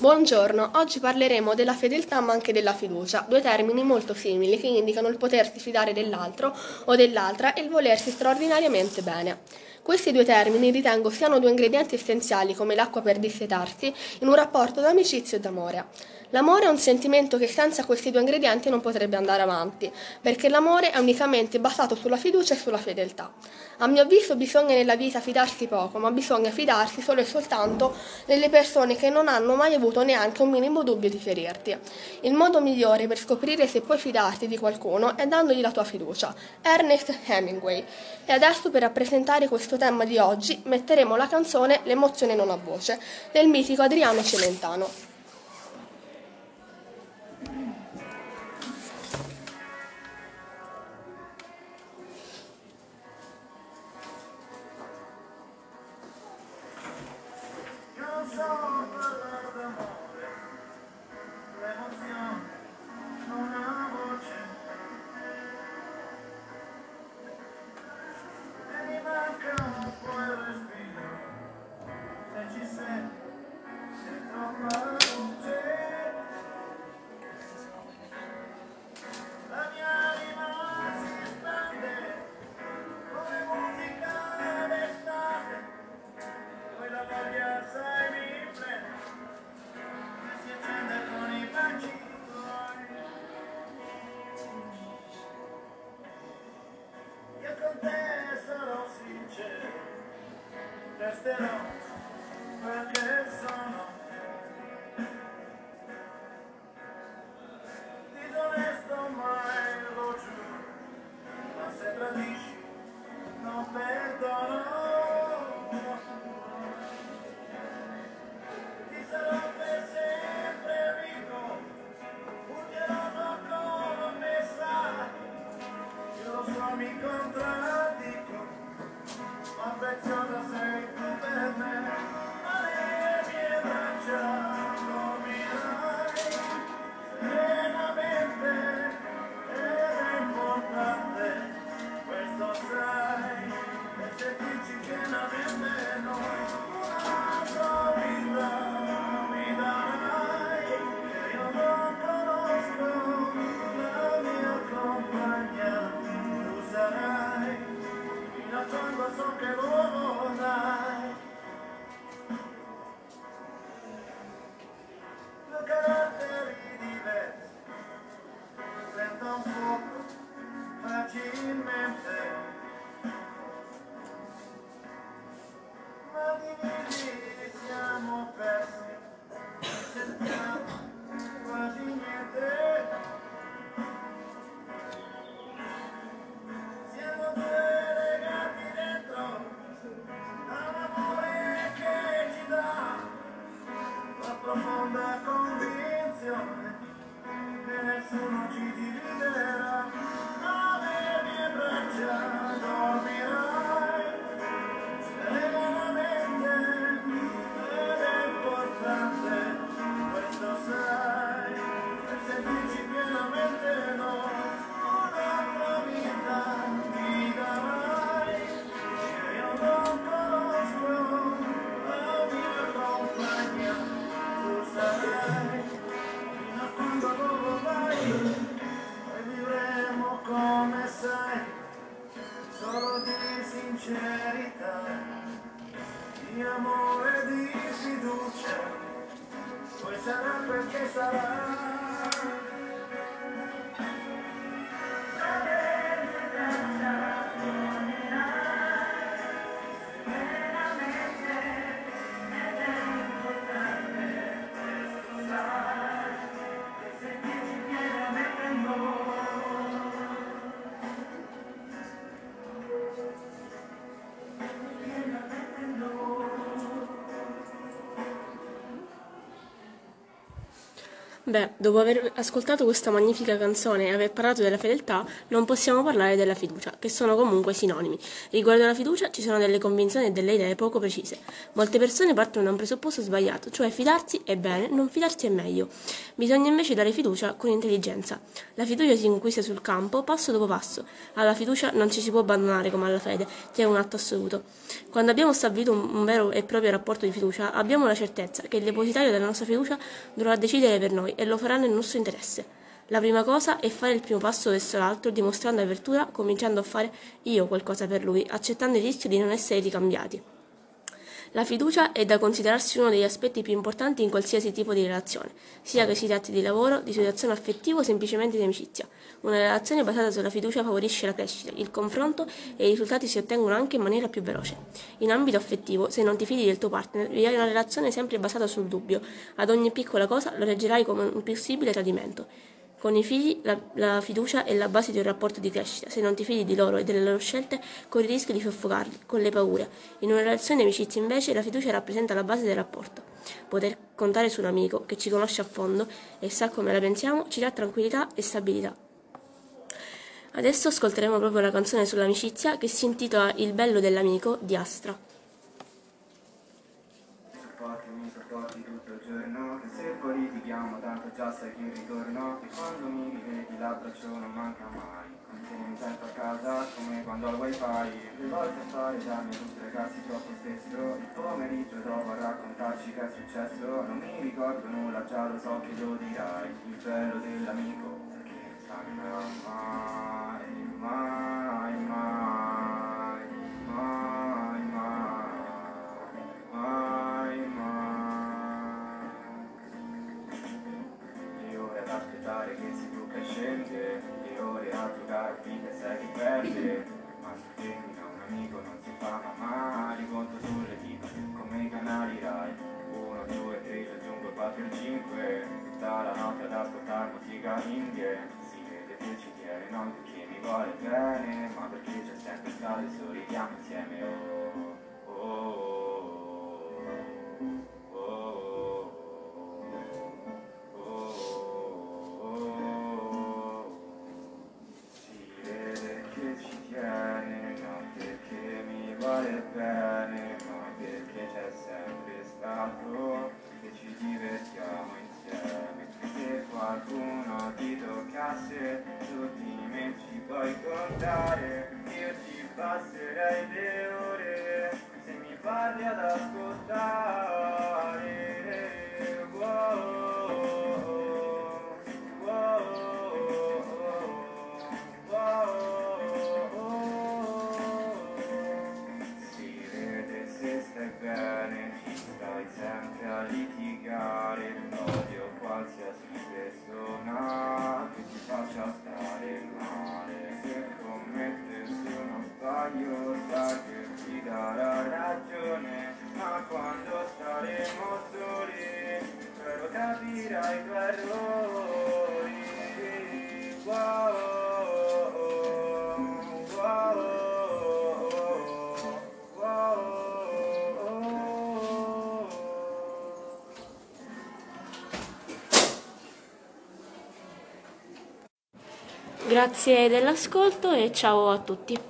Buongiorno, oggi parleremo della fedeltà ma anche della fiducia, due termini molto simili che indicano il potersi fidare dell'altro o dell'altra e il volersi straordinariamente bene. Questi due termini ritengo siano due ingredienti essenziali come l'acqua per dissietarsi in un rapporto d'amicizia e d'amore. L'amore è un sentimento che senza questi due ingredienti non potrebbe andare avanti, perché l'amore è unicamente basato sulla fiducia e sulla fedeltà. A mio avviso bisogna nella vita fidarsi poco, ma bisogna fidarsi solo e soltanto delle persone che non hanno mai avuto neanche un minimo dubbio di ferirti. Il modo migliore per scoprire se puoi fidarti di qualcuno è dandogli la tua fiducia. Ernest Hemingway. E adesso per rappresentare questo tema di oggi metteremo la canzone L'emozione non ha voce del mitico Adriano Celentano. Resterò lo amore di fiducia. Poi sarà perché sarà Beh, dopo aver ascoltato questa magnifica canzone e aver parlato della fedeltà, non possiamo parlare della fiducia, che sono comunque sinonimi. Riguardo alla fiducia ci sono delle convinzioni e delle idee poco precise. Molte persone partono da un presupposto sbagliato, cioè fidarsi è bene, non fidarsi è meglio. Bisogna invece dare fiducia con intelligenza. La fiducia si conquista sul campo, passo dopo passo. Alla fiducia non ci si può abbandonare come alla fede, che è un atto assoluto. Quando abbiamo stabilito un, vero e proprio rapporto di fiducia, abbiamo la certezza che il depositario della nostra fiducia dovrà decidere per noi e lo farà nel nostro interesse. La prima cosa è fare il primo passo verso l'altro, dimostrando apertura, cominciando a fare io qualcosa per lui, accettando il rischio di non essere ricambiati. La fiducia è da considerarsi uno degli aspetti più importanti in qualsiasi tipo di relazione, sia che si tratti di lavoro, di situazione affettiva o semplicemente di amicizia. Una relazione basata sulla fiducia favorisce la crescita, il confronto e i risultati si ottengono anche in maniera più veloce. In ambito affettivo, se non ti fidi del tuo partner, vivrai una relazione sempre basata sul dubbio. Ad ogni piccola cosa lo reggerai come un possibile tradimento. Con i figli la, la, fiducia è la base di un rapporto di crescita. Se non ti fidi di loro e delle loro scelte, corri il rischio di soffocarli con le paure. In una relazione di amicizia, invece, la fiducia rappresenta la base del rapporto. Poter contare su un amico che ci conosce a fondo e sa come la pensiamo ci dà tranquillità e stabilità. Adesso ascolteremo proprio la canzone sull'amicizia che si intitola Il bello dell'amico di Astra. Poi litighiamo tanto già sai che ritorno E quando mi rivedi l'abbraccio non manca mai. Te mi sento a casa come quando al wifi Le volte fare da me tutti ragazzi troppo stesso Il pomeriggio dopo a raccontarci che è successo Non mi ricordo nulla già lo so che lo dirai. Il bello dell'amico sa mai, mai, tocca e ore a giocare finché sei chi perde, ma su termina un amico non si fa mai, conto sulle dita come i canali Rai, 1, 2, 3, ci aggiungo 4 e 5, tutta la notte ad ascoltare musica indie, si vede che ci tiene non perché mi vuole bene, ma perché c'è sempre stato e sorridiamo insieme, oh, oh, oh, puoi io ci passerei le ore se mi parli ad ascoltare. Sai che ti darà ragione, ma quando staremo soli, spero capirai i tuoi errori. Wow. Grazie dell'ascolto e ciao a tutti.